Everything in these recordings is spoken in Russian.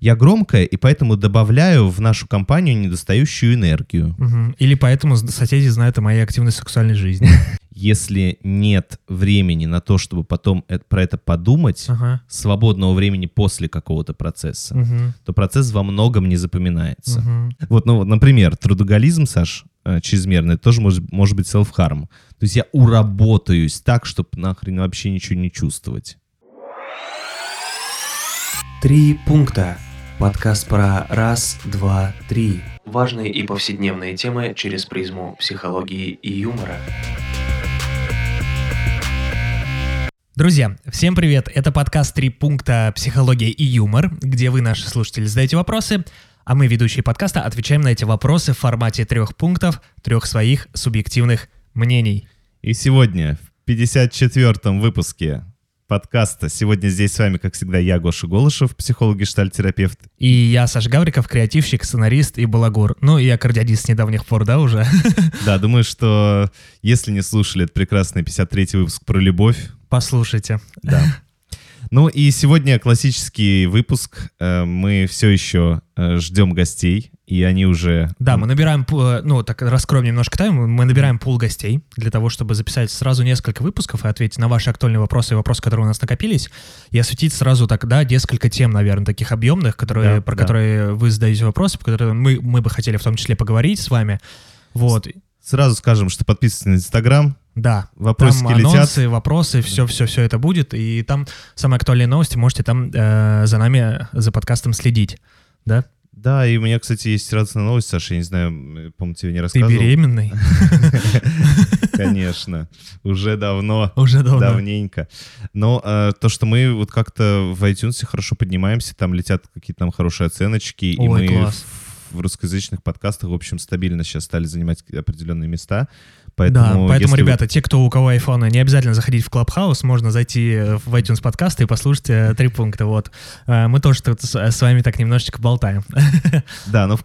Я громкая, и поэтому добавляю в нашу компанию недостающую энергию. Мгм. Или поэтому соседи знают о моей активной сексуальной жизни. Если нет времени на то, чтобы потом э- про это подумать, Ага. свободного времени после какого-то процесса, Мгм. то процесс во многом не запоминается. Мгм. Вот, ну, вот, например, трудоголизм, Саш, э, чрезмерный, это тоже может, может быть self-harm. То есть я уработаюсь так, чтобы нахрен вообще ничего не чувствовать. Три пункта. Подкаст про раз, два, три. Важные и повседневные темы через призму психологии и юмора. Друзья, всем привет! Это подкаст «Три пункта. Психология и юмор», где вы, наши слушатели, задаете вопросы, а мы, ведущие подкаста, отвечаем на эти вопросы в формате трех пунктов, трех своих субъективных мнений. И сегодня, в 54-м выпуске подкаста, сегодня здесь с вами, как всегда, я, Гоша Голышев, психолог гештальтерапевт. И я, Саша Гавриков, креативщик, сценарист и балагур. Ну и аккордеонист с недавних пор, да, уже? Да, думаю, что если не слушали этот прекрасный 53-й выпуск про любовь, Послушайте. да. Ну и сегодня классический выпуск. Э, Мы все еще э, ждем гостей, и они уже... Да, мы набираем, пу- ну, так раскроем немножко тайм, мы набираем пул гостей для того, чтобы записать сразу несколько выпусков и ответить на ваши актуальные вопросы и вопросы, которые у нас накопились, и осветить сразу тогда несколько тем, наверное, таких объемных, которые, Да, про да. которые вы задаете вопросы, по которым мы, мы бы хотели в том числе поговорить с вами. Вот, Сразу скажем, что подписывайтесь на Инстаграм, да. вопросики там летят. анонсы, вопросы, все-все-все это будет, и там самые актуальные новости можете там э, за нами, за подкастом следить, да? Да, и у меня, кстати, есть радостная новость, Саша, я не знаю, помню, тебе не Ты рассказывал. беременный? Конечно, уже давно. Уже давно. Давненько. Но э, то, что мы вот как-то в iTunes хорошо поднимаемся, там летят какие-то нам хорошие оценочки, и Ой, мы класс. в русскоязычных подкастах, в общем, стабильно сейчас стали занимать определенные места. Да, Поэтому, поэтому, если ребята, те, кто у кого айфона, не обязательно заходить в Clubhouse, можно зайти э, в iTunes подкасты и послушать э, три пункта. Вот. Э, Мы тоже тут с вами так немножечко болтаем. Да, но в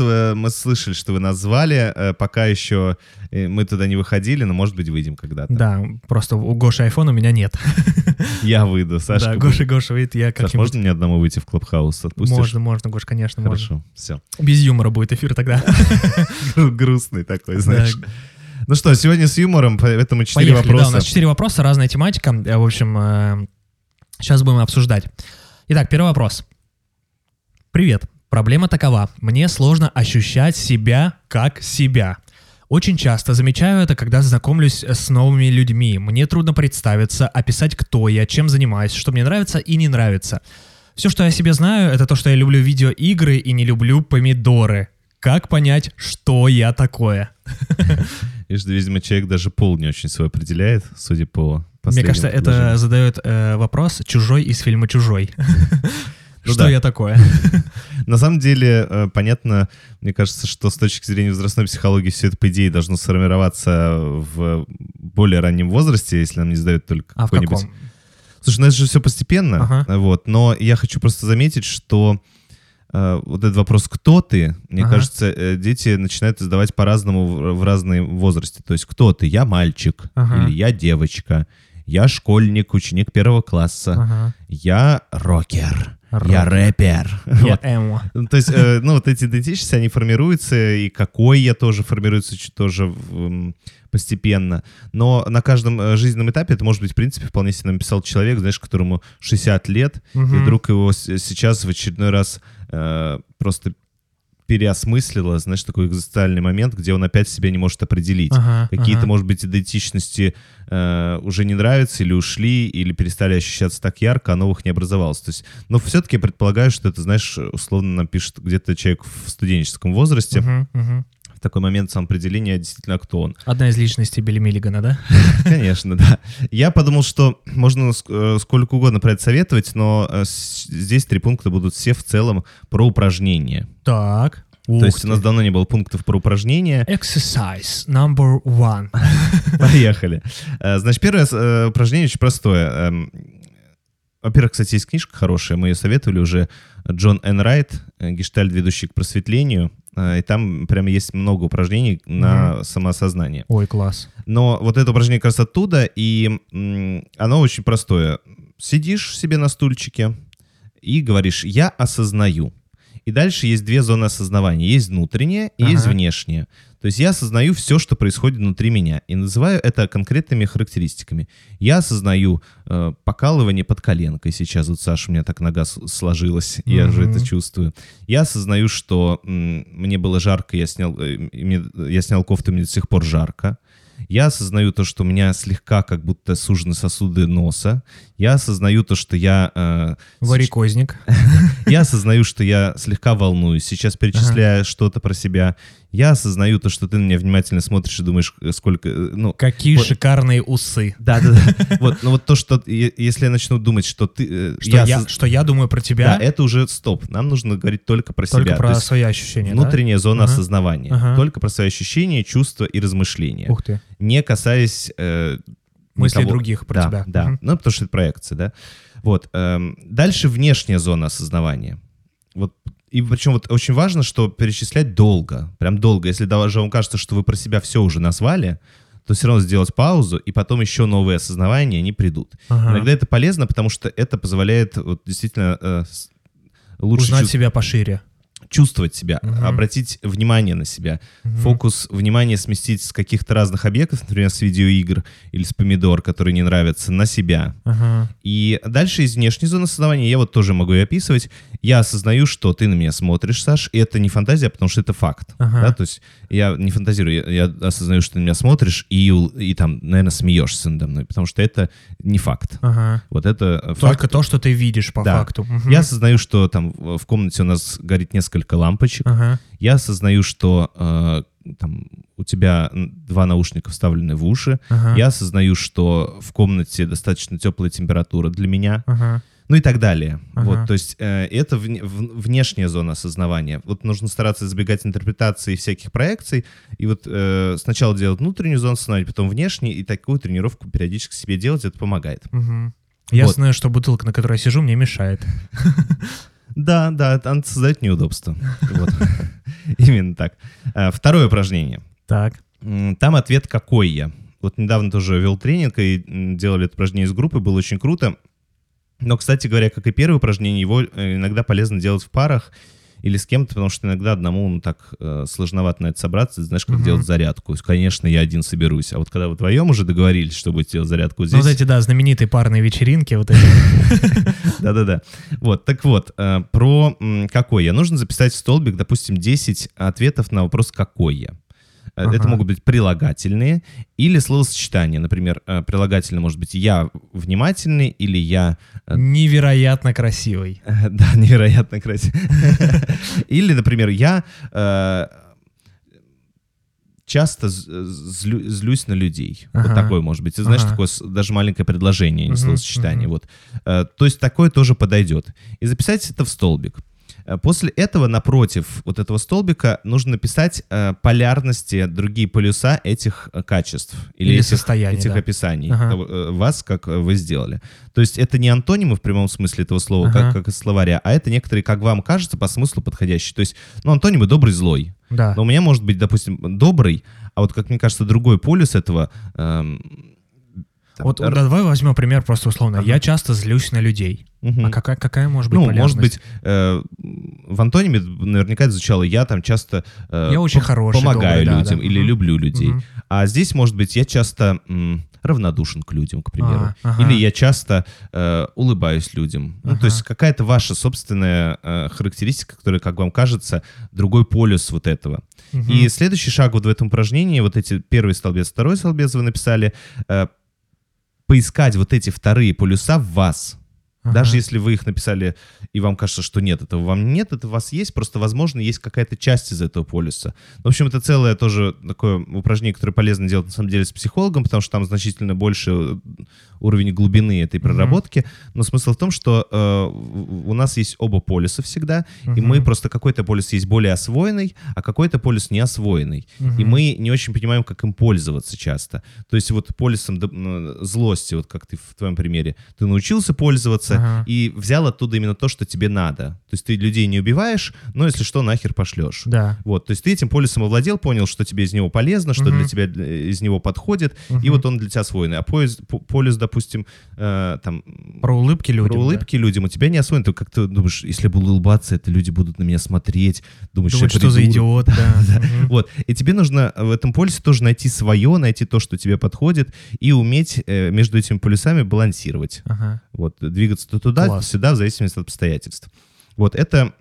э, мы слышали, что вы нас звали. э, Пока еще мы туда не выходили, но, может быть, выйдем когда-то. Да, просто у Гоши айфон у меня нет. Я выйду. Сашка, Да, Гоша, Гоша выйдет, я Саш, как-нибудь... можно мне одному выйти в Клабхаус? Отпустишь? Можно, можно, Гош, конечно, можно. Хорошо, все. Без юмора будет эфир тогда. Грустный такой, знаешь. Да. Ну что, сегодня с юмором, поэтому четыре Поехали, да, у вопроса. нас четыре вопроса, разная тематика. Э, В общем, сейчас будем обсуждать. Итак, первый вопрос. Привет. Проблема такова. Мне сложно ощущать себя как себя. Очень часто замечаю это, когда знакомлюсь с новыми людьми. Мне трудно представиться, описать, кто я, чем занимаюсь, что мне нравится и не нравится. Все, что я себе знаю, это то, что я люблю видеоигры и не люблю помидоры. Как понять, что я такое? И что, видимо, человек даже пол не очень свой определяет, судя по Мне кажется, это задает э, вопрос чужой из фильма Чужой. Ну Что да. я такое? На самом деле, э, понятно, мне кажется, что с точки зрения возрастной психологии все это, по идее, должно сформироваться в более раннем возрасте, если нам не задают только А какой-нибудь... Слушай, ну это же все постепенно, Ага. вот. Но я хочу просто заметить, что вот этот вопрос «кто ты?», мне Ага. кажется, э, дети начинают задавать по-разному в, в разные возрасте. То есть «кто ты?», «я мальчик», Ага. или «я девочка», «я школьник, ученик первого класса», Ага. «я рокер», «я Рокер. рэпер». Я эмо. Ну, То есть, э, ну, вот эти идентичности, они формируются, и какой я тоже формируется тоже м, постепенно. Но на каждом э, жизненном этапе это может быть, в принципе, вполне себе написал человек, знаешь, которому 60 лет, и Мгм. вдруг его сейчас в очередной раз э, просто переосмыслило, знаешь, такой экзистенциальный момент, где он опять себя не может определить. Ага, Какие-то, ага. может быть, идентичности э, уже не нравятся или ушли, или перестали ощущаться так ярко, а новых не образовалось. То есть, но все-таки я предполагаю, что это, знаешь, условно нам пишет где-то человек в студенческом возрасте. Мгм, мгм. В такой момент самоопределения действительно кто он. Одна из личностей Билли Миллигана, да? Конечно, да. Я подумал, что можно э, сколько угодно про это советовать, но э, здесь три пункта будут все в целом про упражнения. Так. То есть у нас давно не было пунктов про упражнения. Exercise number one. Поехали. Э, Значит, первое упражнение очень простое. Во-первых, кстати, есть книжка хорошая, мы ее советовали уже. Джон Н. Райт, э, гештальт, ведущий к просветлению. Э, И там прямо есть много упражнений на самоосознание. Ой, класс. Но вот это упражнение как раз оттуда, и оно очень простое. Сидишь себе на стульчике, и говоришь «я осознаю». И дальше есть две зоны осознавания. Есть внутренняя и Ага. есть внешняя. То есть я осознаю все, что происходит внутри меня, и называю это конкретными характеристиками. Я осознаю э, покалывание под коленкой сейчас. Вот, Саша, у меня так нога сложилась, и я Мгм. это чувствую. Я осознаю, что м, мне было жарко, я снял, э, мне- я снял кофту, мне до сих пор жарко. Я осознаю то, что у меня слегка как будто сужены сосуды носа. Я осознаю то, что я... э, Варикозник. я осознаю, что я слегка волнуюсь, сейчас перечисляя что-то про себя. Я осознаю то, что ты на меня внимательно смотришь и думаешь, э, сколько... э, Ну, Какие Вот. шикарные усы. да, да, да. Вот, но вот то, что... Если я начну думать, что ты... э, Что я, осоз- что я думаю про тебя, Да, это уже стоп. Нам нужно говорить только про только себя. про То свои ощущения, да? внутренняя зона Ага. осознавания. Ага. Только про свои ощущения, чувства и размышления. Ух ты. Не касаясь... э, Мыслей никого- других про да, тебя. Да, Мгм. ну, потому что это проекция, да. Вот. эм, дальше внешняя зона осознавания. И причем вот очень важно, что перечислять долго, прям долго. Если даже вам кажется, что вы про себя все уже назвали, то все равно сделать паузу, и потом еще новые осознавания, они придут. Ага. Иногда это полезно, потому что это позволяет вот, действительно э, лучше Узнать чувств- себя пошире. Чувствовать себя, Мгм. обратить внимание на себя, Мгм. фокус внимания сместить с каких-то разных объектов, например, с видеоигр или с помидор, которые не нравятся, на себя. Ага. И дальше из внешней зоны осознавания я вот тоже могу ее описывать. Я осознаю, что ты на меня смотришь, Саш, и это не фантазия, потому что это факт. Ага. Да? То есть я не фантазирую, я, я осознаю, что ты на меня смотришь и, и там, наверное, смеешься надо мной, потому что это не факт. Ага. Вот это э, факт. Только то, что ты видишь по Да. факту. Мгм. Я осознаю, что там в комнате у нас горит несколько лампочек. Ага. Я осознаю, что э, там у тебя два наушника вставлены в уши. Ага. Я осознаю, что в комнате достаточно теплая температура для меня. Ага. Ну и так далее. Ага. Вот, то есть э, это вне- в- внешняя зона осознавания. Вот нужно стараться избегать интерпретации всяких проекций. И вот э, сначала делать внутреннюю зону осознавания, потом внешнюю, и такую тренировку периодически себе делать, это помогает. Мгм. Я Вот. знаю, что бутылка, на которой я сижу, мне мешает. Да, да, это создает неудобства. Вот. Именно так. Э, Второе упражнение. Так. Там ответ «какой я?». Вот недавно тоже вел тренинг и делали это упражнение из группы, было очень круто. Но, кстати говоря, как и первое упражнение, его э, иногда полезно делать в парах или с кем-то, потому что иногда одному ну, так э, сложновато на это собраться, знаешь, как Мгм. делать зарядку. Есть, Конечно, я один соберусь. А вот когда вы вдвоем уже договорились, что будете делать зарядку Ну, здесь... вот эти, да, знаменитые парные вечеринки, вот эти. Да-да-да. Вот, так вот, э, про какой я. Нужно записать в столбик, допустим, 10 ответов на вопрос «какой я?». Э, Это Ага. могут быть прилагательные или словосочетания. Например, э, прилагательное может быть «я внимательный» или «я...» э, Невероятно красивый. Да, невероятно красиво. Или, например, «я часто злю- злюсь на людей». Вот такое может быть. Ты знаешь, Ага. такое даже маленькое предложение, не Мгм, словосочетание. мгм. Вот. Э, То есть такое тоже подойдет. И записать это в столбик. Э, После этого напротив вот этого столбика нужно написать э, полярности, другие полюса этих э, качеств или, Или этих, состояний, этих да. описаний Ага. того, э, вас, как вы сделали. То есть это не антонимы в прямом смысле этого слова, Ага. как, как из словаря, а это некоторые, как вам кажется, по смыслу подходящие. То есть, ну, антонимы добрый, злой. Да. Но у меня может быть, допустим, добрый, а вот, как мне кажется, другой полюс этого... эм, там, Вот р- давай возьмем пример просто условно. Ага. Я часто злюсь на людей. Мгм. А какая, какая может быть Ну, может полярность? быть, э, в антониме наверняка это звучало «я там часто э, Я очень хороший, помогаю добрый, да, людям» да. или Мгм. «люблю людей». Мгм. А здесь, может быть, я часто м, равнодушен к людям, к примеру. А, ага. Или я часто э, улыбаюсь людям. Ну, Ага. то есть какая-то ваша собственная э, характеристика, которая, как вам кажется, другой полюс вот этого. Мгм. И следующий шаг вот в этом упражнении, вот эти первый столбец, второй столбец вы написали, э, поискать вот эти вторые полюса в вас. Ага. Даже если вы их написали, и вам кажется, что нет, этого вам нет, это у вас есть, просто, возможно, есть какая-то часть из этого полюса. В общем, это целое тоже такое упражнение, которое полезно делать, на самом деле, с психологом, потому что там значительно больше э, уровень глубины этой проработки. Но смысл в том, что э, у нас есть оба полюса всегда, и мы просто какой-то полюс есть более освоенный, а какой-то полюс не освоенный. И Мгм. мы не очень понимаем, как им пользоваться часто. То есть вот полюсом д- м, злости, вот как ты в твоем примере, ты научился пользоваться, Ага. и взял оттуда именно то, что тебе надо. То есть ты людей не убиваешь, но если что, нахер пошлешь. Да. Вот, то есть ты этим полисом овладел, понял, что тебе из него полезно, что Мгм. для тебя э, из него подходит, и Мгм. вот он для тебя освоенный. А поезд, по- полис, допустим, э, там... Про улыбки людям. Про да. улыбки людям у тебя не освоен. Ты как ты думаешь, если буду улыбаться, это люди будут на меня смотреть, думаешь, Думать, я что за идиот, да. Вот. И тебе нужно в этом полюсе тоже найти свое, найти то, что тебе подходит, и уметь э, между этими полюсами балансировать. Ага. Вот. Двигаться то туда, Класс. то сюда, в зависимости от обстоятельств. Вот. Это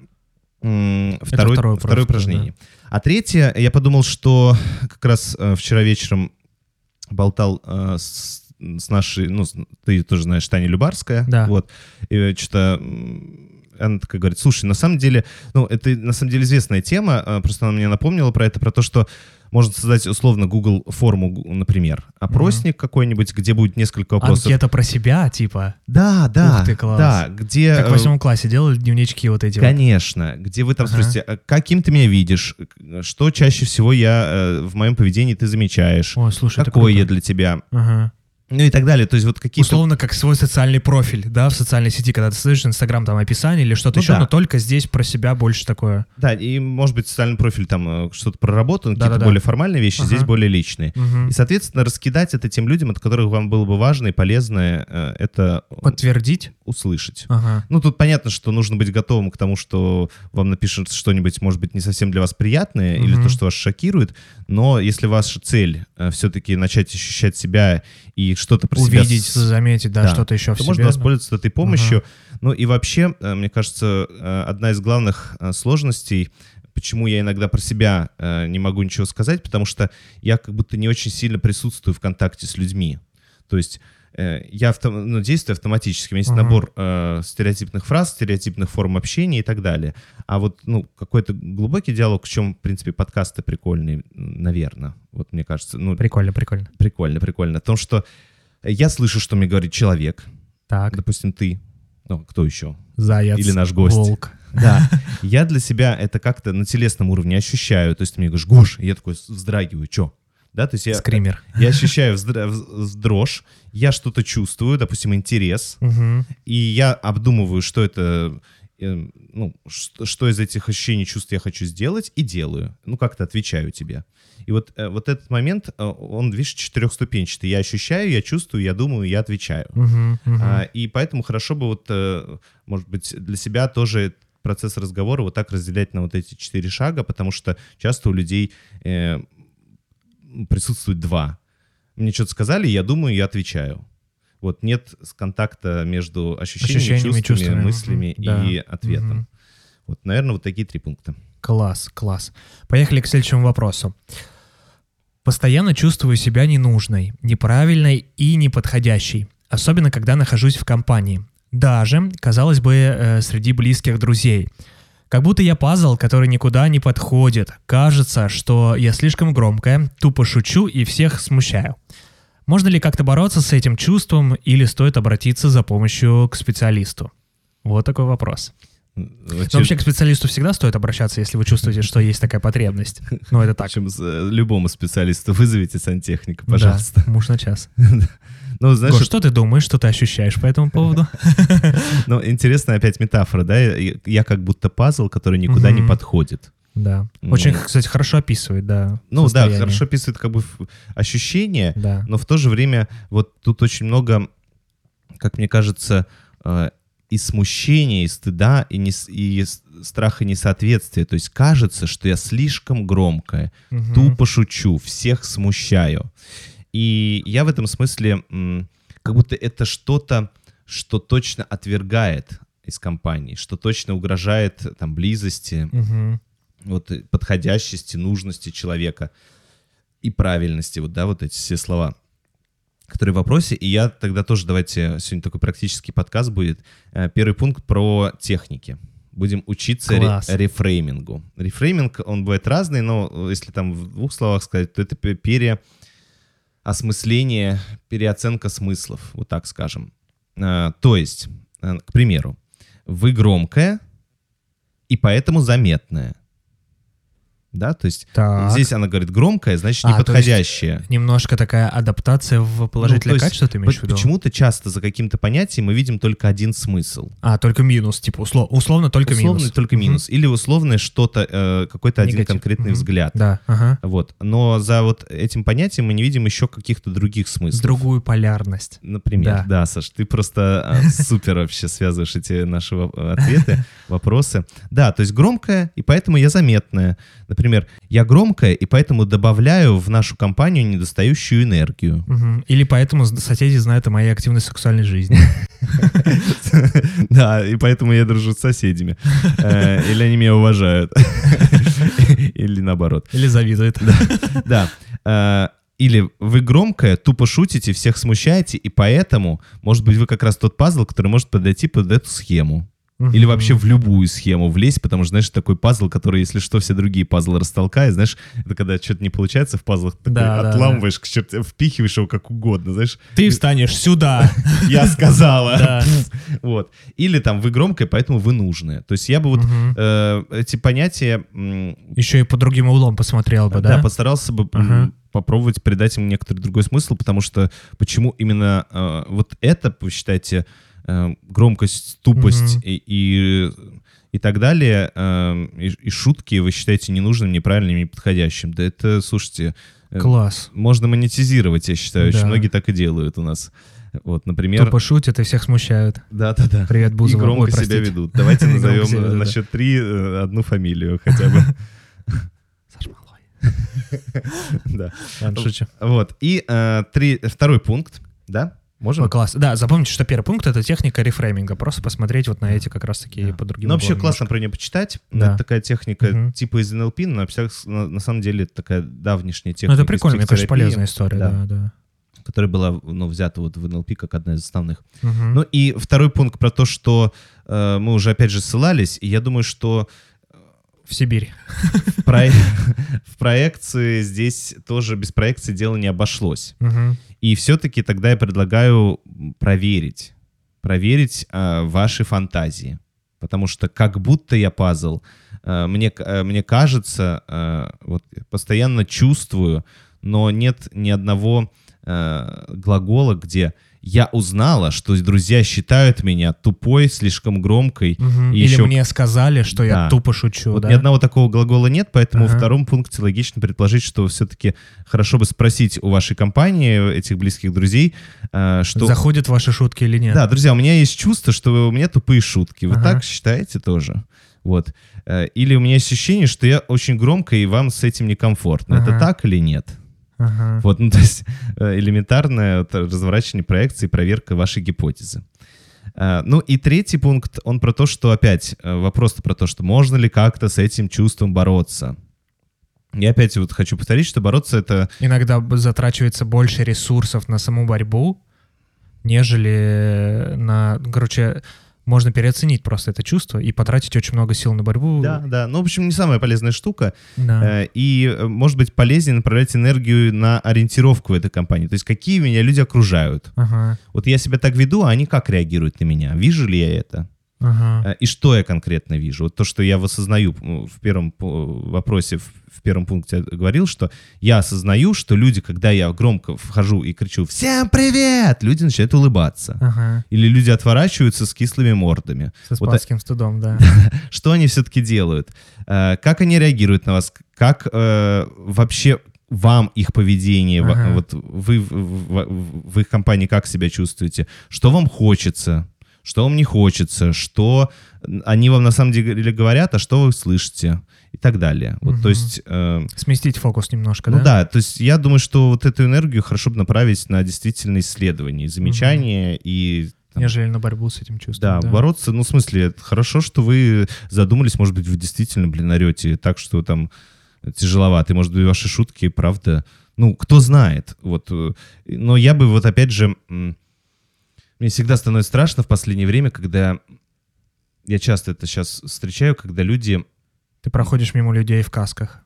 второй, второе второе, просто, упражнение. А третье, я подумал, что как раз э, вчера вечером болтал э, с, с нашей, ну, ты тоже знаешь, Таня Любарская. Да. Вот. И что-то она такая говорит, слушай, на самом деле, ну, это на самом деле известная тема, э, просто она мне напомнила про это, про то, что можно создать условно Google форму, например, опросник какой-нибудь, где будет несколько вопросов. Анкета про себя, типа. Да, да, Ух ты, класс. да, где... Как в э, восьмом классе делали дневнички вот эти вот. Конечно, где вы там Ага. спросите, «А каким ты меня видишь, что чаще всего я э, в моем поведении ты замечаешь, Ой, слушай, какой я для тебя, Ага. Ну и так далее. То есть вот какие-то... Условно, как свой социальный профиль, да, в социальной сети, когда ты слышишь Инстаграм, там, описание или что-то Ну еще, да. но только здесь про себя больше такое. Да, и может быть социальный профиль там э, что-то проработан, какие-то Да-да-да. более формальные вещи, Ага. здесь более личные. Мгм. И, соответственно, раскидать это тем людям, от которых вам было бы важно и полезно э, это Подтвердить. услышать. Ага. Ну, тут понятно, что нужно быть готовым к тому, что вам напишут что-нибудь, может быть, не совсем для вас приятное, или Мгм. то, что вас шокирует, но если ваша цель все-таки начать ощущать себя и что-то про себя... Увидеть, с- заметить, да, Да. что-то еще в то себе. можно да. воспользоваться этой помощью. Ну и вообще, э, мне кажется, э, одна из главных э, сложностей, почему я иногда про себя э, не могу ничего сказать, потому что я как будто не очень сильно присутствую в контакте с людьми. То есть э, я авто- ну, действую автоматически. У меня есть Ага. набор э, стереотипных фраз, стереотипных форм общения и так далее. А вот ну, какой-то глубокий диалог, в чем, в принципе, подкасты прикольные, наверное. Вот мне кажется, ну, Прикольно, прикольно. прикольно, прикольно. В том, что я слышу, что мне говорит человек, Так, допустим, ты, ну, кто еще? заяц, Или наш гость. волк. Да. Я для себя это как-то на телесном уровне ощущаю. То есть ты мне говоришь, Гош, я такой вздрагиваю, что? Да, то есть я, Скример. я ощущаю дрожь, я что-то чувствую, допустим, интерес, Мгм. и я обдумываю, что это, ну, что, из этих ощущений, чувств я хочу сделать, и делаю. Ну, как-то отвечаю тебе. И вот, э, вот этот момент, э, он, видишь, четырехступенчатый. Я ощущаю, я чувствую, я думаю, я отвечаю. Мгм, мгм. А, и поэтому хорошо бы вот, э, может быть, для себя тоже процесс разговора вот так разделять на вот эти четыре шага, потому что часто у людей э, присутствует два. Мне что-то сказали, я думаю, я отвечаю. Вот нет контакта между ощущениями, Ощущениями, чувствами, чувствами. мыслями. Да. и ответом. Мгм. Вот, наверное, вот такие три пункта. Класс, класс. Поехали к следующему вопросу. Постоянно чувствую себя ненужной, неправильной и неподходящей, особенно когда нахожусь в компании. Даже, казалось бы, э, среди близких друзей. Как будто я пазл, который никуда не подходит. Кажется, что я слишком громкая, тупо шучу и всех смущаю. Можно ли как-то бороться с этим чувством или стоит обратиться за помощью к специалисту? Вот такой вопрос. Но вообще к специалисту всегда стоит обращаться, если вы чувствуете, что есть такая потребность. Ну, это так. Причем э, любому специалисту вызовите сантехника, пожалуйста. Да, муж на час. Ну, знаешь, Гош, что ты думаешь, что ты ощущаешь по этому поводу? ну, интересная опять метафора, да? Я, как будто пазл, который никуда не подходит. Да. Ну. Очень, кстати, хорошо описывает, да. Ну да, состояние. хорошо описывает как бы ощущение, Да. но в то же время вот тут очень много, как мне кажется, э, и смущения, и стыда, и, не, и страха несоответствия. То есть кажется, что я слишком громкая, Мгм. тупо шучу, всех смущаю. И я в этом смысле как будто это что-то, что точно отвергает из компании, что точно угрожает там близости, Мгм. Вот э, подходящести, нужности человека и правильности, вот, да, вот эти все слова, которые в вопросе. И я тогда тоже, давайте, сегодня такой практический подкаст будет. Э, Первый пункт про техники. Будем учиться ре- рефреймингу. Рефрейминг, он бывает разный, но э, если там в двух словах сказать, то это пе- переосмысление, переоценка смыслов, вот так скажем. Э, То есть, э, к примеру, вы громкая и поэтому заметная. Да, то есть Так. здесь она говорит громкая, значит А, неподходящая. Немножко такая адаптация в положительное Ну, то есть качество, ты имеешь в виду? Почему-то часто за каким-то понятием мы видим только один смысл. А, только минус, типа, услов- условно только условно минус. только Мгм. минус. Или условное что-то, э, какой-то один конкретный Мгм. взгляд. Да, ага. Вот. Но за вот этим понятием мы не видим еще каких-то других смыслов. Другую полярность. Например, Да. да. Саш, ты просто а, супер вообще связываешь эти наши во- ответы, вопросы. Да, то есть громкая, и поэтому я заметная. Например, я громкая, и поэтому добавляю в нашу компанию недостающую энергию. Мгм. Или поэтому соседи знают о моей активной сексуальной жизни. Да, и поэтому я дружу с соседями. Э, Или они меня уважают. Или наоборот. Или завидуют. Да. Э, Или вы громкая, тупо шутите, всех смущаете, и поэтому, может быть, вы как раз тот пазл, который может подойти под эту схему. Или вообще в любую схему влезть, потому что, знаешь, такой пазл, который, если что, все другие пазлы растолкает, знаешь, это когда что-то не получается в пазлах, такой Да, да, отламываешь, к черте- впихиваешь его как угодно, знаешь, Ты встанешь сюда. я сказала. Да. Вот. Или там вы громкая, поэтому вы нужная. То есть я бы вот э, эти понятия Еще и по другим углом посмотрел бы, да, да? постарался бы попробовать придать им некоторый другой смысл, потому что почему именно э, вот это, вы считаете, э, громкость, тупость Мгм. и, и, и так далее, э, и, и шутки вы считаете ненужным, неправильным, неподходящим. Да это, слушайте, э, Класс. можно монетизировать, я считаю. Очень Да. многие так и делают у нас. Вот, например... Тупо шутят и всех смущают. Да-да-да. Привет, И Бузова. громко Ой, себя ведут. Давайте И назовем э, на счет три одну фамилию хотя бы. Саш Малой. Да. Шучу. Вот. И второй пункт, да? Можем? Ой, класс. Да, запомните, что первый пункт — это техника рефрейминга. Просто посмотреть вот на эти как раз-таки по другим Ну, вообще классно про нее почитать. Да. Это такая техника Мгм. типа из НЛП, но на, на- самом деле это такая давнишняя техника. Ну, это прикольно, мне кажется, полезная история, Да. да, да. Которая была ну, взята вот в НЛП как одна из основных. Мгм. Ну и второй пункт про то, что э, мы уже опять же ссылались, и я думаю, что В Сибирь. в, про- в проекции здесь тоже без проекции дело не обошлось. И все-таки тогда я предлагаю проверить, проверить а, ваши фантазии. Потому что как будто я пазл, а, мне, а, мне кажется, вот постоянно чувствую, но нет ни одного глагола, где я узнала, что друзья считают меня тупой, слишком громкой. Мгм. И Или еще- мне сказали, что я Да. тупо шучу, Вот да? ни одного такого глагола нет, поэтому Ага. во втором пункте логично предположить, что все-таки хорошо бы спросить у вашей компании, этих близких друзей, э, что... Заходят ваши шутки или нет? Да, друзья, у меня есть чувство, что у меня тупые шутки. Вы Ага. так считаете тоже? Вот. Э, Или у меня есть ощущение, что я очень громко, и вам с этим некомфортно. Это Ага. так или нет? Ага. Вот, ну, то есть э, элементарное разворачивание проекции, проверка вашей гипотезы. Э, Ну и третий пункт, он про то, что опять э, вопрос про то, что можно ли как-то с этим чувством бороться. Я опять вот хочу повторить, что бороться это Иногда затрачивается больше ресурсов на саму борьбу, нежели на... Короче, можно переоценить просто это чувство и потратить очень много сил на борьбу. да, да. Ну, в общем, не самая полезная штука. Да. Э, И, э, может быть, полезнее направлять энергию на ориентировку в этой компании. То есть, какие меня люди окружают. Ага. Вот я себя так веду, а они как реагируют на меня? Вижу ли я это? Ага. Э, И что я конкретно вижу? Вот то, что я осознаю в первом вопросе, в первом пункте говорил, что я осознаю, что люди, когда я громко вхожу и кричу «Всем привет!», люди начинают улыбаться. Ага. Или люди отворачиваются с кислыми мордами. С Вот, испанским стыдом, да. что они все-таки делают? Э, Как они реагируют на вас? Как э, вообще вам их поведение, Ага. вот вы в, в- в их компании как себя чувствуете? Что вам хочется? Что вам не хочется? Что они вам на самом деле говорят, а что вы слышите? И так далее. Вот, то Мгм. есть, э, Сместить фокус немножко, ну да? да, то есть я думаю, что вот эту энергию хорошо бы направить на действительно исследование, замечания и там, Нежели на борьбу с этим чувством. да, бороться, ну, в смысле, это хорошо, что вы задумались, может быть, вы действительно, блин, орете так, что там тяжеловато, и, может быть, ваши шутки, правда, ну, кто знает, вот, но я бы вот, опять же, мне всегда становится страшно в последнее время, когда я часто это сейчас встречаю, когда люди Ты проходишь мимо людей в касках.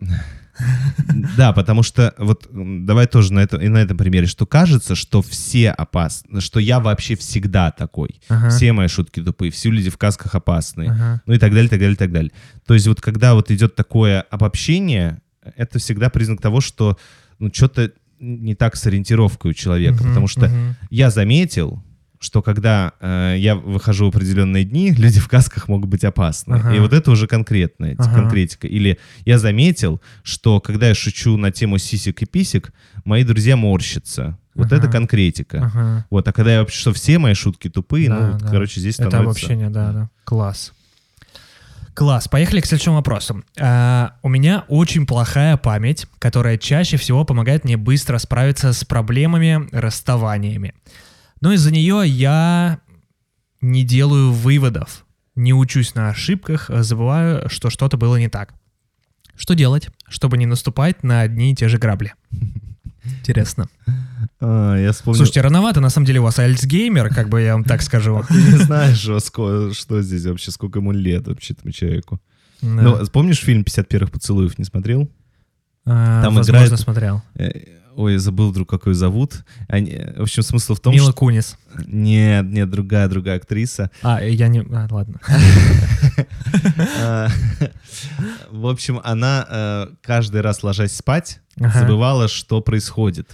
Да, потому что вот давай тоже на, это, и на этом примере, что кажется, что все опасны, что я вообще всегда такой. Ага. Все мои шутки тупые, все люди в касках опасные. Ага. Ну и так далее, так далее, так далее. То есть вот когда вот идет такое обобщение, это всегда признак того, что ну что-то не так с ориентировкой у человека, Мгм, потому что мгм. я заметил, что когда э, я выхожу в определенные дни, люди в касках могут быть опасны. Ага. И вот это уже конкретная Ага. конкретика. Или я заметил, что когда я шучу на тему сисек и писек, мои друзья морщатся. Вот Ага. это конкретика. Ага. Вот, а когда я вообще, что все мои шутки тупые, Да, ну, вот, да. короче, здесь Это становится... обобщение, да, да. Класс. Класс. Поехали к следующему вопросу. А, у меня очень плохая память, которая чаще всего помогает мне быстро справиться с проблемами, расставаниями. Но из-за нее я не делаю выводов, не учусь на ошибках, а забываю, что что-то было не так. Что делать, чтобы не наступать на одни и те же грабли? Интересно. А, я вспомнил... Слушайте, рановато, на самом деле у вас альцгеймер, как бы я вам так скажу. Ты не знаешь, что здесь вообще, сколько ему лет вообще этому человеку. Да. Ну, помнишь фильм «50 первых поцелуев» не смотрел? А, там возможно, играет- смотрел. Э, Ой, забыл вдруг, как ее зовут. Они- В общем, смысл в том, Мила что... Кунис. Нет, нет, другая, другая актриса. А, я не... а, ладно. А, В общем, она э, каждый раз, ложась спать, забывала, что происходит.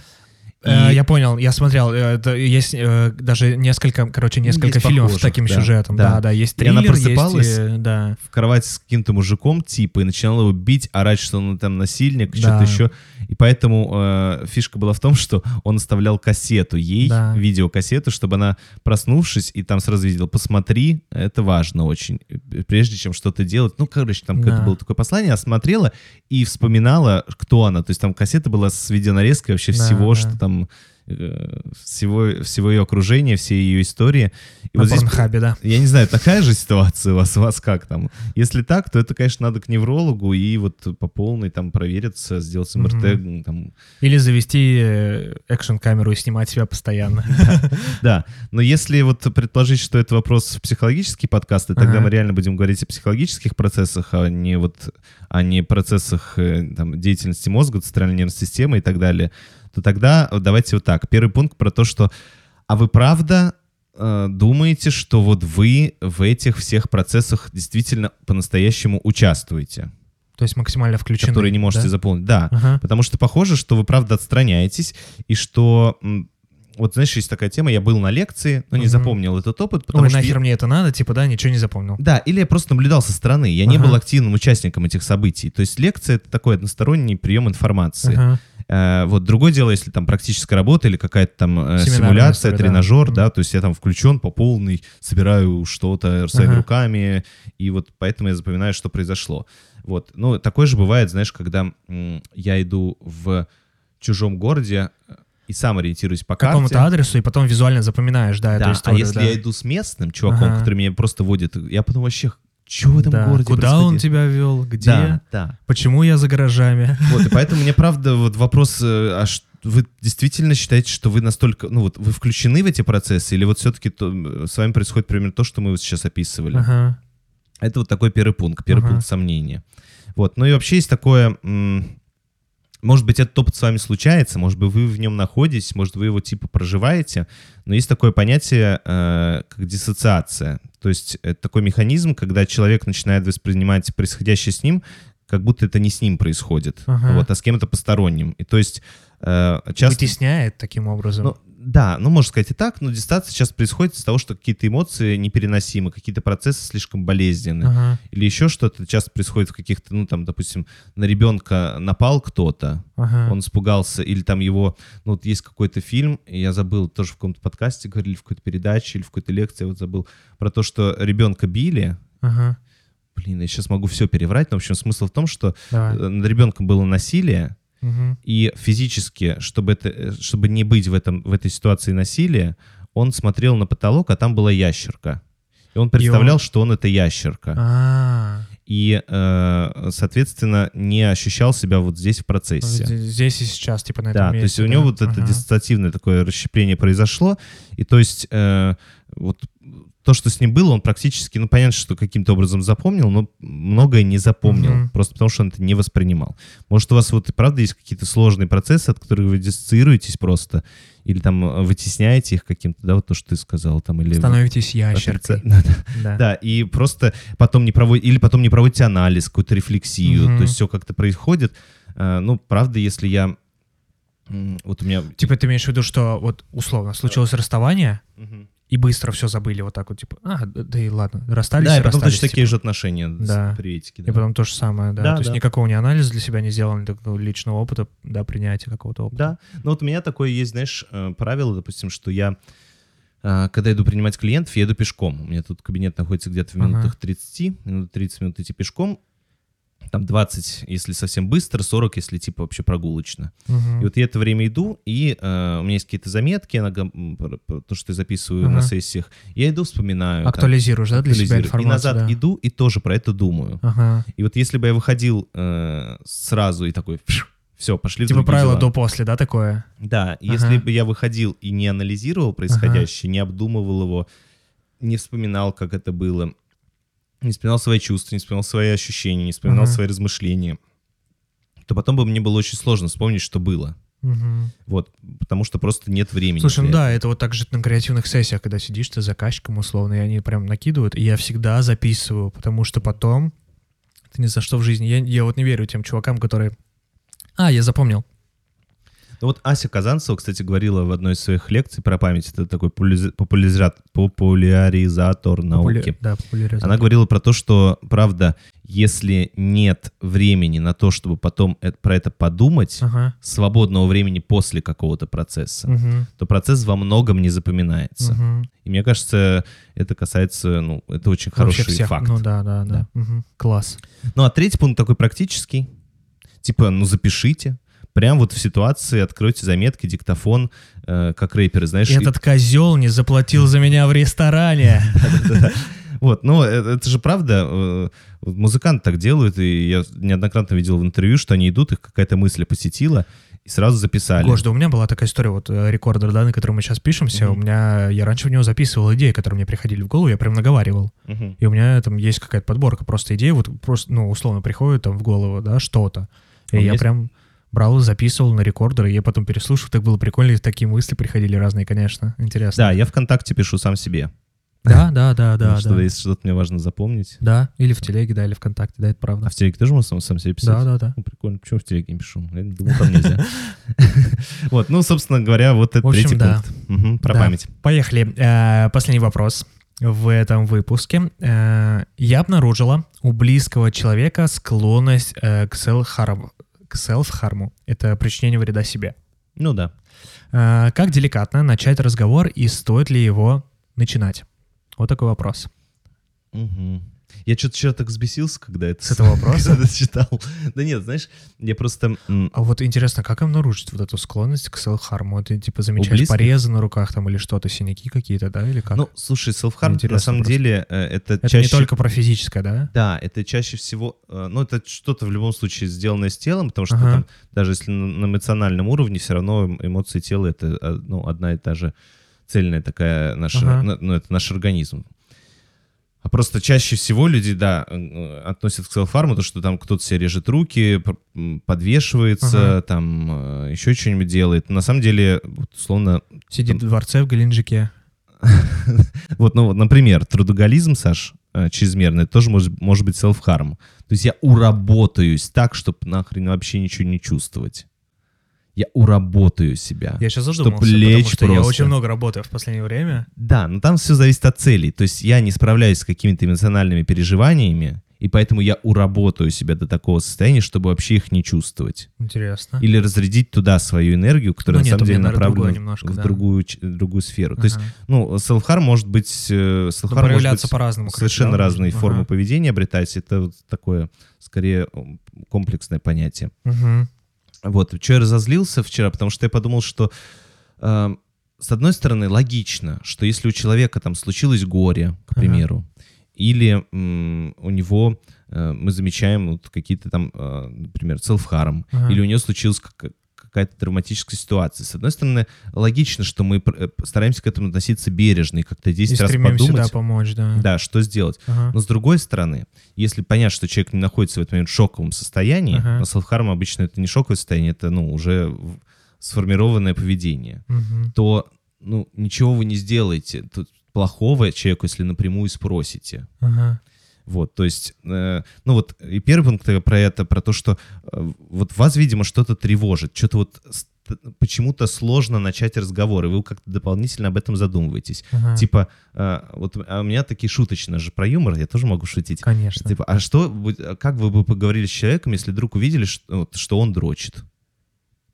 Э, И- Я понял, я смотрел. э, это есть э, даже несколько, короче, несколько Есть фильмов с похожих, таким да, сюжетом. да. Да, да, есть И она триллер, есть, просыпалась, э, да. в кровать с каким-то мужиком, типа, и начинала его бить, орать, что он там насильник, Да. что-то еще. И поэтому э, фишка была в том, что он оставлял кассету ей, Да. видеокассету, чтобы она, проснувшись, и там сразу видела, посмотри, это важно очень, прежде чем что-то делать. Ну, короче, там Да. какое-то было такое послание, она смотрела и вспоминала, кто она. То есть там кассета была с видеонарезкой вообще Да, всего, да. что там всего, всего ее окружения, все ее истории. И На вот здесь да. я не знаю, такая же ситуация у вас, у вас как там? Если так, то это, конечно, надо к неврологу и вот по полной там провериться, сделать МРТ. м, Там. Или завести э, экшн-камеру и снимать себя постоянно. Да, но если вот предположить, что это вопрос психологический подкаст, и тогда мы реально будем говорить о психологических процессах, а не вот а не процессах э, там, деятельности мозга, центральной нервной системы и так далее, то тогда давайте вот так. Первый пункт про то, что а вы правда э, думаете, что вот вы в этих всех процессах действительно по-настоящему участвуете, То есть максимально включены. которые не можете да? заполнить? Да, Ага. потому что похоже, что вы правда отстраняетесь, и что... Вот знаешь, есть такая тема, я был на лекции, но не Мгм. запомнил этот опыт, потому Ой, что... я- нахер мне это надо, типа, да, ничего не запомнил. Да, или я просто наблюдал со стороны, я не Ага. был активным участником этих событий. То есть лекция — это такой односторонний прием информации. Ага. Э, вот другое дело, если там практическая работа или какая-то там э, симуляция, история, да. тренажер, Мгм. да. то есть я там включен по полной, собираю что-то своими Ага. руками, и вот поэтому я запоминаю, что произошло. Вот, ну, такое же бывает, знаешь, когда я иду в чужом городе э, и сам ориентируюсь по К какому-то карте. адресу, и потом визуально запоминаешь, да, эту Да, а историю. если да. я иду с местным чуваком, Ага. который меня просто водит, я потом вообще, что в этом Да. городе Куда он происходит? тебя вел? Где? Да, да. Почему я за гаражами? Вот, и поэтому мне правда вот вопрос, э, а ш- вы действительно считаете, что вы настолько, ну вот, вы включены в эти процессы, или вот все-таки с вами происходит примерно то, что мы вот сейчас описывали? Ага. Это вот такой первый пункт, первый Ага. пункт сомнения. Вот, ну и вообще есть такое, м, может быть, этот опыт с вами случается, может быть, вы в нем находитесь, может, вы его типа проживаете, но есть такое понятие, э, как диссоциация. То есть это такой механизм, когда человек начинает воспринимать происходящее с ним, как будто это не с ним происходит, Ага. вот, а с кем-то посторонним. И то есть э, часто... Вытесняет таким образом. Ну, да, ну, можно сказать и так, но диссоциация сейчас происходит из-за того, что какие-то эмоции непереносимы, какие-то процессы слишком болезненные Ага. или еще что-то часто происходит в каких-то, ну, там, допустим, на ребенка напал кто-то, Ага. он испугался, или там его, ну, вот есть какой-то фильм, я забыл, тоже в каком-то подкасте говорили, в какой-то передаче или в какой-то лекции, я вот забыл, про то, что ребенка били, Ага. блин, я сейчас могу все переврать, но, в общем, смысл в том, что Давай. э, над ребенком было насилие, И физически, чтобы, это, э, чтобы не быть в, этом, в этой ситуации насилия, он смотрел на потолок, а там была ящерка. И он представлял, он- что он это ящерка. А, И, э, соответственно, не ощущал себя вот здесь в процессе. Здесь и сейчас, типа, на этом Да, то месте. есть у да? него вот это Ага. диссоциативное такое расщепление произошло, и то есть э, вот то, что с ним было, он практически, ну, понятно, что каким-то образом запомнил, но многое не запомнил, Мгм. просто потому что он это не воспринимал. Может, у вас вот и правда есть какие-то сложные процессы, от которых вы диссоциируетесь просто, или там э, вытесняете их каким-то, да, вот то, что ты сказал, там, или... Становитесь ящеркой. Да, да. Да. Да, и просто потом не проводите, или потом не проводите анализ, какую-то рефлексию, Мгм. то есть все как-то происходит. Э, Ну, правда, если я... Вот у меня... Типа ты имеешь в виду, что вот условно случилось расставание, Мгм. И быстро все забыли вот так вот, типа, а, да, и ладно, расстались Да, и и потом точно такие типа. же отношения Да. приветики. И да. потом то же самое, да. Да, то есть да. никакого не анализа для себя не сделали, такого личного опыта, да, принятия какого-то опыта. Да, ну вот у меня такое есть, знаешь, э, правило, допустим, что я, э, когда иду принимать клиентов, я иду пешком. У меня тут кабинет находится где-то в Ага. минутах 30, минут 30 минут идти пешком, там 20, если совсем быстро, 40, если типа вообще прогулочно. Мгм. И вот я это время иду, и э, у меня есть какие-то заметки, на то, что я записываю Ага. на сессиях. Я иду, вспоминаю. там, Актуализируешь, да, для себя информацию? И назад да. иду, и тоже про это думаю. Ага. И вот если бы я выходил э, сразу и такой, все, пошли Типа правило до-после, да, такое? Да, Ага. если бы я выходил и не анализировал происходящее, не обдумывал его, не вспоминал, как это было, не вспоминал свои чувства, не вспоминал свои ощущения, не вспоминал Ага. свои размышления, то потом бы мне было очень сложно вспомнить, что было. Мгм. Вот, потому что просто нет времени. Слушай, ну да, это вот так же на креативных сессиях, когда сидишь ты с заказчиком условно, и они прям накидывают, и я всегда записываю, потому что потом ты ни за что в жизни... Я, я вот не верю тем чувакам, которые... А, я запомнил. Ну вот Ася Казанцева, кстати, говорила в одной из своих лекций про память, это такой популяриза- популяриза- популяризатор науки. Популя- Да, популяризатор. Она говорила про то, что, правда, если нет времени на то, чтобы потом э- про это подумать, Ага. свободного времени после какого-то процесса, Мгм. то процесс во многом не запоминается. Мгм. И мне кажется, это касается, ну, это очень Вообще хороший всех. факт. Ну да, да, да. Да. Мгм. Класс. Ну, а третий пункт такой практический. Типа, ну, запишите. Прям вот в ситуации откройте заметки, диктофон, э, как рэперы, знаешь. и- Этот козел не заплатил за меня в ресторане. Вот, но это, это же правда. э, Музыканты так делают, и я неоднократно видел в интервью, что они идут, их какая-то мысль посетила, и сразу записали. Гош, да у меня была такая история, вот э, рекордер, да, на котором мы сейчас пишемся, Мгм. у меня, я раньше в него записывал идеи, которые мне приходили в голову, я прям наговаривал. Мгм. И у меня там есть какая-то подборка просто идей, вот просто, ну, условно приходит там в голову, да, что-то. А И я есть- прям брал, записывал на рекордер, и я потом переслушал, так было прикольно, и такие мысли приходили разные, конечно, интересно. Да, я ВКонтакте пишу сам себе. Да, да, да, да, что да. если что-то мне важно запомнить. Да, или в телеге, да, или ВКонтакте, да, это правда. А в телеге тоже можно сам, сам себе писать? Да, да, да. Ну, прикольно. Почему в телеге не пишу? Я думал, там нельзя. Вот, ну, собственно говоря, вот это третий пункт. Про память. Поехали. Э, Последний вопрос в этом выпуске. Э, Я обнаружила у близкого человека склонность э, к. К селф-харму. Это причинение вреда себе. Ну да. Э, Как деликатно начать разговор и стоит ли его начинать? Вот такой вопрос. Мгм. Я что-то вчера так взбесился, когда это С этого вопроса? когда читал. Да нет, знаешь, я просто... А вот интересно, как обнаружить вот эту склонность к селф-харму? Ты типа замечаешь порезы на руках там или что-то, синяки какие-то, да, или как? Ну, слушай, self-harm, на самом просто. деле, э, это, Это чаще... не только про физическое, да? Да, это чаще всего, э, ну, это что-то в любом случае сделанное с телом, потому что Ага. там, даже если на на эмоциональном уровне, все равно эм- эмоции тела — это э, ну, одна и та же цельная такая наша, Ага. ну, ну, это наш организм. А просто чаще всего люди, да, э, э, относят к селфарму, то, что там кто-то себе режет руки, подвешивается, Ага. там э, еще что-нибудь делает. На самом деле, условно, Сидит в дворце в Геленджике. вот, ну, вот, например, трудоголизм, Саш, чрезмерный, тоже может, может быть self-harm. То есть я уработаюсь так, чтобы нахрен вообще ничего не чувствовать. Я уработаю себя. Я сейчас задумался, лечь потому что я просто. очень много работаю в последнее время. Да, но там все зависит от целей. То есть я не справляюсь с какими-то эмоциональными переживаниями, и поэтому я уработаю себя до такого состояния, чтобы вообще их не чувствовать. Интересно. Или разрядить туда свою энергию, которая Ну на нет, самом у деле направлена немножко, в да. другую, другую сферу. То есть, Ага. ну, self-harm может быть... э, Ну, self-harm может проявляться быть по-разному. совершенно да, разные может. формы Ага. поведения обретать. Это вот такое, скорее, комплексное понятие. Мгм. Вот, что я разозлился вчера, потому что я подумал, что э, с одной стороны логично, что если у человека там случилось горе, к Ага. примеру, или м, у него э, мы замечаем вот какие-то там, э, например, self-harm, Ага. или у него случилась как- какая-то драматическая ситуация. С одной стороны, логично, что мы э, стараемся к этому относиться бережно и как-то 10 И раз подумать, да, помочь, да. да, что сделать. Ага. Но с другой стороны, если понять, что человек не находится в этот момент в шоковом состоянии, Ага. но селфхарм обычно это не шоковое состояние, это ну, уже сформированное поведение, Мгм. то ну, ничего вы не сделаете тут плохого человеку, если напрямую спросите. Ага. Вот, то есть, э, ну вот, и первый пункт про это, про то, что э, вот вас, видимо, что-то тревожит, что-то вот почему-то сложно начать разговор, и вы как-то дополнительно об этом задумываетесь. Ага. Типа, э, вот а у меня такие шуточно же про юмор, я тоже могу шутить. Конечно. Типа, а что, как вы бы поговорили с человеком, если вдруг увидели, что, вот, что он дрочит?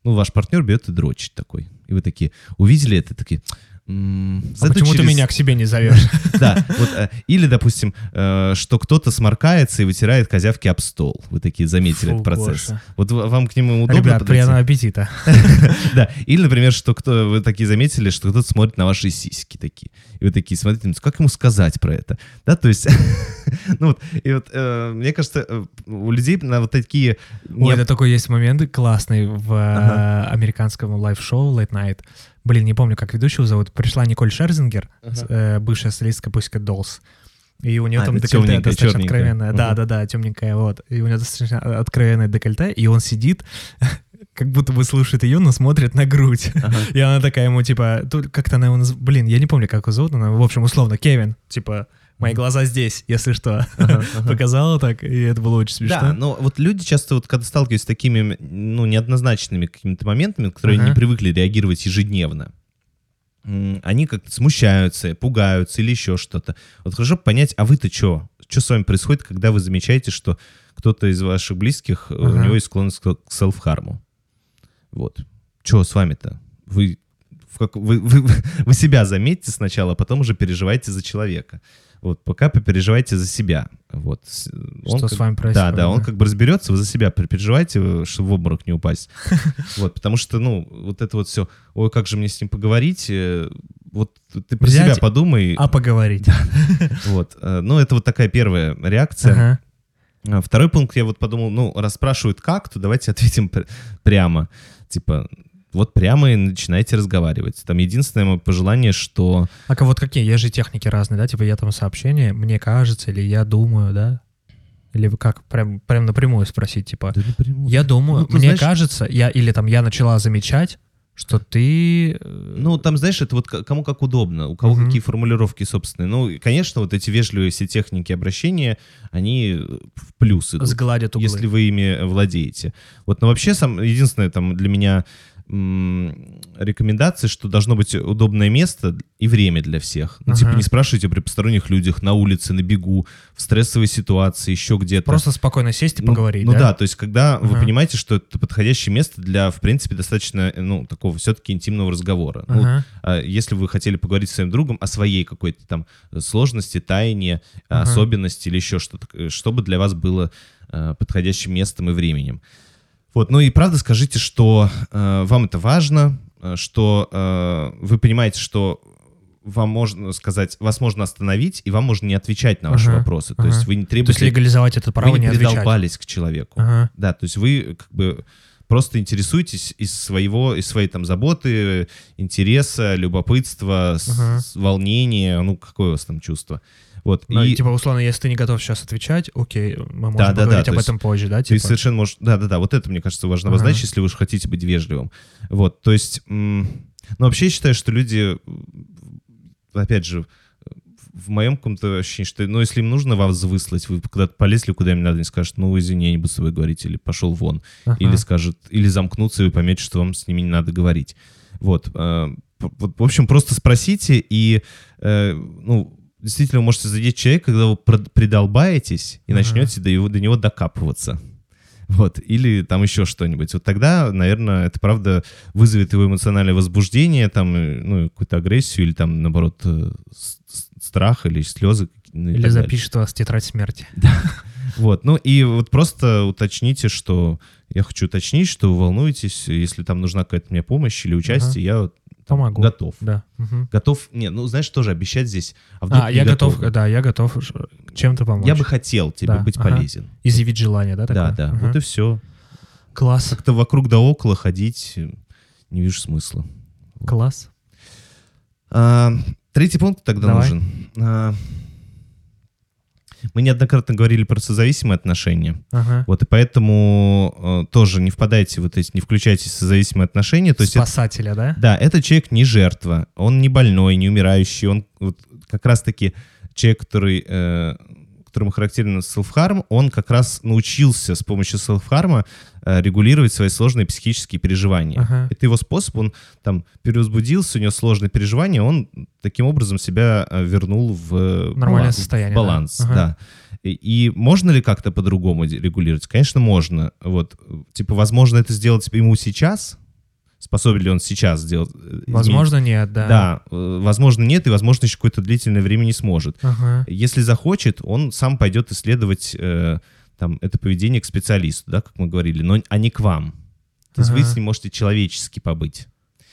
Ну, ваш партнер берет и дрочит такой. И вы такие, увидели это, такие, «М, А почему ты меня к себе не зовешь? Да, вот, э, или, допустим, э, что кто-то сморкается и вытирает козявки об стол. Вы такие заметили Фу, этот процесс. Вот вам к нему удобно Ребят, подойти? приятного аппетита. Да. Или, например, что кто вы такие заметили, что кто-то смотрит на ваши сиськи такие. И вы такие смотрите, ну, как ему сказать про это? Да, то есть, ну вот, и вот, э, мне кажется, у людей на вот такие... Ой, это такой есть момент классный в американском лайв-шоу Late Night. Блин, не помню, как ведущего зовут. Пришла Николь Шерзингер, с- э, бывшая солистка Pussycat Dolls. И у нее А, там декольте достаточно чёрненькая. откровенное. Да, Мгм. да, да, темненькая, вот. И у нее достаточно откровенное декольте, и он сидит, как будто бы слушает ее, но смотрит на грудь. Ага. И она такая ему, типа, тут как-то она его наз- Блин, я не помню, как его зовут, она, в общем, условно, Кевин, типа, мои глаза здесь, если что. Ага, ага. Показала так, и это было очень смешно. Да, но вот люди часто, вот, когда сталкиваются с такими, ну, неоднозначными какими-то моментами, которые Ага. не привыкли реагировать ежедневно, они как-то смущаются, пугаются или еще что-то. Вот хорошо понять, а вы-то что? Что с вами происходит, когда вы замечаете, что кто-то из ваших близких, э, у него есть склонность к к селф-харму? Вот. Что с вами-то? Вы, в как, вы, вы, вы себя заметьте сначала, а потом уже переживайте за человека. Вот, пока попереживайте за себя. Вот. С- Что с как- вами происходит, Да, да, он как бы разберется, вы за себя переживайте, э, чтобы в обморок не упасть. Вот, потому что, ну, вот это вот все, ой, как же мне с ним поговорить, э, вот ты про Взять, себя подумай. А поговорить. Вот, э, ну, это вот такая первая реакция. А Второй пункт, я вот подумал, ну, раз спрашивают как, то давайте ответим пр- прямо. Типа, вот прямо и начинайте разговаривать. Там единственное мое пожелание, что... А вот какие? Есть же техники разные, да? Типа я там сообщение, мне кажется, или я думаю, да? Или вы как? Прям, прям напрямую спросить, типа, я думаю, Ну, мне знаешь- кажется, я или там я начала замечать, что ты... э, Ну, там, знаешь, это вот кому как удобно, у кого Мгм. какие формулировки собственные. Ну, и, конечно, вот эти вежливые все техники обращения, они в плюс идут, сгладят углы. если вы ими владеете. Вот, но вообще, сам, единственное там для меня м, рекомендация, что должно быть удобное место и время для всех. Ну, типа, Ага. не спрашивайте при посторонних людях на улице, на бегу, в стрессовой ситуации, еще где-то. Просто спокойно сесть и Ну, поговорить, Ну да? да, то есть когда вы Ага. понимаете, что это подходящее место для, в принципе, достаточно, э, ну, такого все-таки интимного разговора. Ну, Ага. а если вы хотели поговорить с своим другом о своей какой-то там сложности, тайне, Ага. особенности или еще что-то, э, чтобы для вас было э, подходящим местом и временем. Вот, ну и правда скажите, что э, вам это важно, э, что э, вы понимаете, что вам можно сказать, вас можно остановить, и вам можно не отвечать на ваши Ага, вопросы. То ага. есть вы не То требуете... есть легализовать это право вы не не отвечать. к человеку. Ага. Да, то есть вы как бы просто интересуетесь из своего, из своей там заботы, интереса, любопытства, с- Ага. с- волнения, ну какое у вас там чувство. Вот, Ну, и типа, условно, если ты не готов сейчас отвечать, окей, мы можем Да, да, да, поговорить то об этом позже, да? ты Типа? совершенно можешь... Да-да-да, вот это, мне кажется, важно Ага. обозначить, если вы уж хотите быть вежливым. Вот, то есть... м, Ну, вообще, я считаю, что люди, опять же, в моем каком-то ощущении, что, ну, если им нужно вас выслать, вы куда-то полезли, куда им надо, они скажут, ну, извини, я не буду с тобой говорить, или пошел вон. Ага. или скажет, или замкнутся, и вы поймете, что вам с ними не надо говорить. Вот. э, В общем, просто спросите, и, э, ну, действительно, вы можете задеть человека, когда вы придолбаетесь и Ага. начнете до, его, до него докапываться. Вот, или там еще что-нибудь. Вот тогда, наверное, это правда вызовет его эмоциональное возбуждение, там, э, ну, какую-то агрессию, или там, наоборот, э, страх или слезы. ну, Или так далее. запишет вас в тетрадь смерти. Вот, ну и вот просто уточните, что я хочу уточнить, что вы волнуетесь, если там нужна какая-то мне помощь или участие, я вот Помогу. готов. Да. Мгм. Готов, не, ну знаешь, тоже обещать здесь, а вдруг А, я готов, готовы? да, я готов чем-то помочь. Я бы хотел тебе Да, быть ага. полезен. Изъявить желание, да? Да, такое? да, Ага. вот и все. Класс. Как-то вокруг да около ходить э, не вижу смысла. Класс. А, третий пункт тогда Давай. нужен. А, мы неоднократно говорили про созависимые отношения. Ага. Вот, и поэтому э, тоже не впадайте вот эти, не включайтесь в созависимые отношения. То есть это- Спасателя, да? да, этот человек не жертва, он не больной, не умирающий, он вот как раз-таки человек, который, э, которому характерен селфхарм, он как раз научился с помощью селфхарма э, регулировать свои сложные психические переживания. Ага. Это его способ, он там перевозбудился, у него сложные переживания, он таким образом себя э, вернул в э, Нормальное баланс, состояние, в да. баланс, Ага. да. И, можно ли как-то по-другому регулировать? Конечно, можно. Вот, типа, возможно, это сделать ему сейчас. Способен ли он сейчас сделать? э, изменить? Возможно, нет, да. Да, э, возможно, нет, и, возможно, еще какое-то длительное время не сможет. Ага. Если захочет, он сам пойдет исследовать э, там, это поведение к специалисту, да, как мы говорили, но, а не к вам. То есть вы Ага. с ним можете человечески побыть.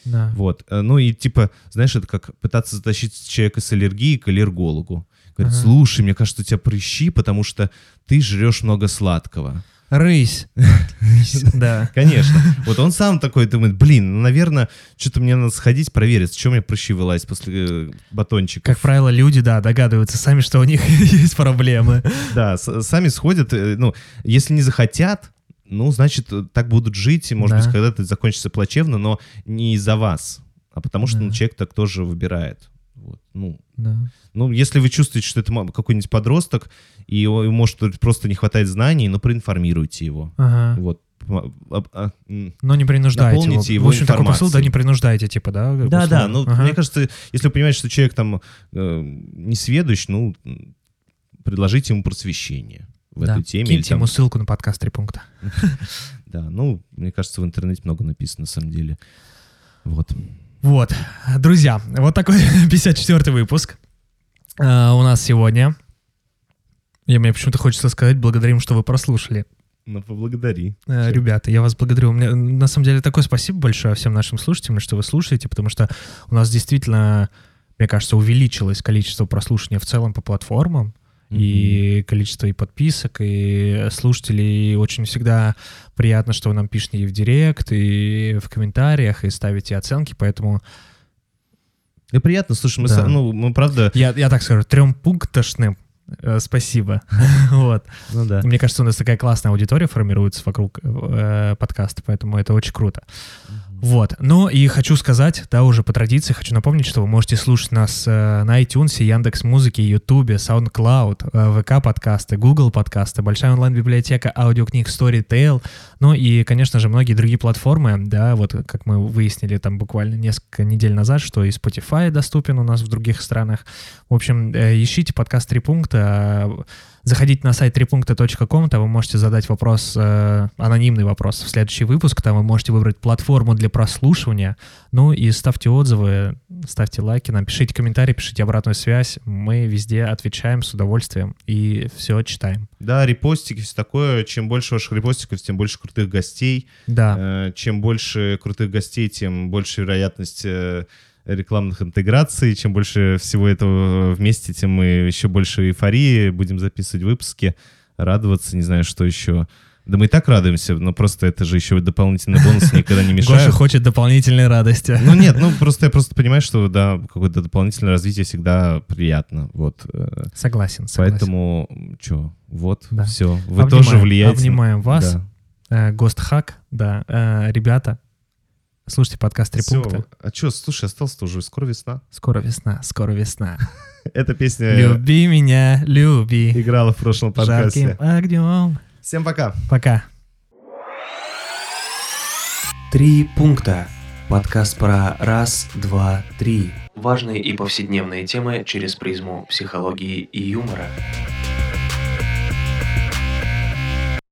Да. Вот. Э, Ну и типа, знаешь, это как пытаться затащить человека с аллергией к аллергологу. Говорит, Ага. слушай, мне кажется, у тебя прыщи, потому что ты жрешь много сладкого. Рысь. Да. Конечно. Вот он сам такой думает, блин, ну, наверное, что-то мне надо сходить проверить, что у меня прыщи вылазят после э, батончика. Как правило, люди, да, догадываются сами, что у них есть проблемы. Да, с- сами сходят, э, ну, если не захотят, ну, значит, э, так будут жить, и, может Да. быть, когда-то закончится плачевно, но не из-за вас, а потому что Да. ну, человек так тоже выбирает. Ну, Да. ну, если вы чувствуете, что это какой-нибудь подросток, и его, может, просто не хватает знаний, ну, проинформируйте его. Ага. Вот. А- а. Но не принуждайте Наполните его. его В общем, такой посыл, да, информацией. не принуждайте, типа, да? Да, да, условно. ну, Ага. мне кажется, если вы понимаете, что человек там э, не сведущ, ну, предложите ему просвещение в Да. этой теме. Киньте там- ему ссылку на подкаст «Три пункта». Да, ну, мне кажется, в интернете много написано, на самом деле. Вот. Вот, друзья, вот такой 54-й выпуск а, у нас сегодня. И мне почему-то хочется сказать, благодарим, что вы прослушали. Ну, поблагодари. Э, Ребята, я вас благодарю. Мне, на самом деле такое спасибо большое всем нашим слушателям, что вы слушаете, потому что у нас действительно, мне кажется, увеличилось количество прослушивания в целом по платформам. И количество и подписок, и слушателей. И очень всегда приятно, что вы нам пишете и в директ, и в комментариях, и ставите оценки. Поэтому И приятно, слушай, мы, Да. са- ну, мы правда... я, я так скажу, трехпунктошным э, спасибо. вот. Ну да. Мне кажется, у нас такая классная аудитория формируется вокруг э, подкаста, поэтому это очень круто. Вот. Ну и хочу сказать, да, уже по традиции, хочу напомнить, что вы можете слушать нас э, на iTunes, Яндекс Музыке, Ютубе, SoundCloud, э, ВК подкасты, Google подкасты, большая онлайн-библиотека аудиокниг Storytel, ну и, конечно же, многие другие платформы, да, вот как мы выяснили там буквально несколько недель назад, что и Spotify доступен у нас в других странах. В общем, э, ищите подкаст «Три пункта», э, Заходите на сайт трипункта.ком, там вы можете задать вопрос, э, анонимный вопрос в следующий выпуск, там вы можете выбрать платформу для прослушивания, ну и ставьте отзывы, ставьте лайки, напишите комментарии, пишите обратную связь, мы везде отвечаем с удовольствием и все читаем. Да, репостики, все такое. Чем больше ваших репостиков, тем больше крутых гостей. Да, Э, Чем больше крутых гостей, тем больше вероятность э, рекламных интеграций. Чем больше всего этого вместе, тем мы еще больше эйфории будем записывать выпуски, радоваться, не знаю, что еще. Да мы и так радуемся, но просто это же еще дополнительный бонус никогда не Гоша мешает. хочет дополнительной радости. Ну нет, ну просто я просто понимаю, что да, какое-то дополнительное развитие всегда приятно. Вот. э, Согласен, согласен. Поэтому, что, вот, Да. все. Вы Обнимаем- тоже влияете. обнимаем вас. Да. Э, Гостхак, да, э, ребята, слушайте подкаст «Три пункта». А что, слушай, осталось-то уже скоро весна. Скоро весна, скоро весна. Эта песня Люби меня, люби. играла в прошлом Жарким подкасте. огнем. Всем пока. Пока. Три пункта. Подкаст про раз, два, три. Важные и повседневные темы через призму психологии и юмора.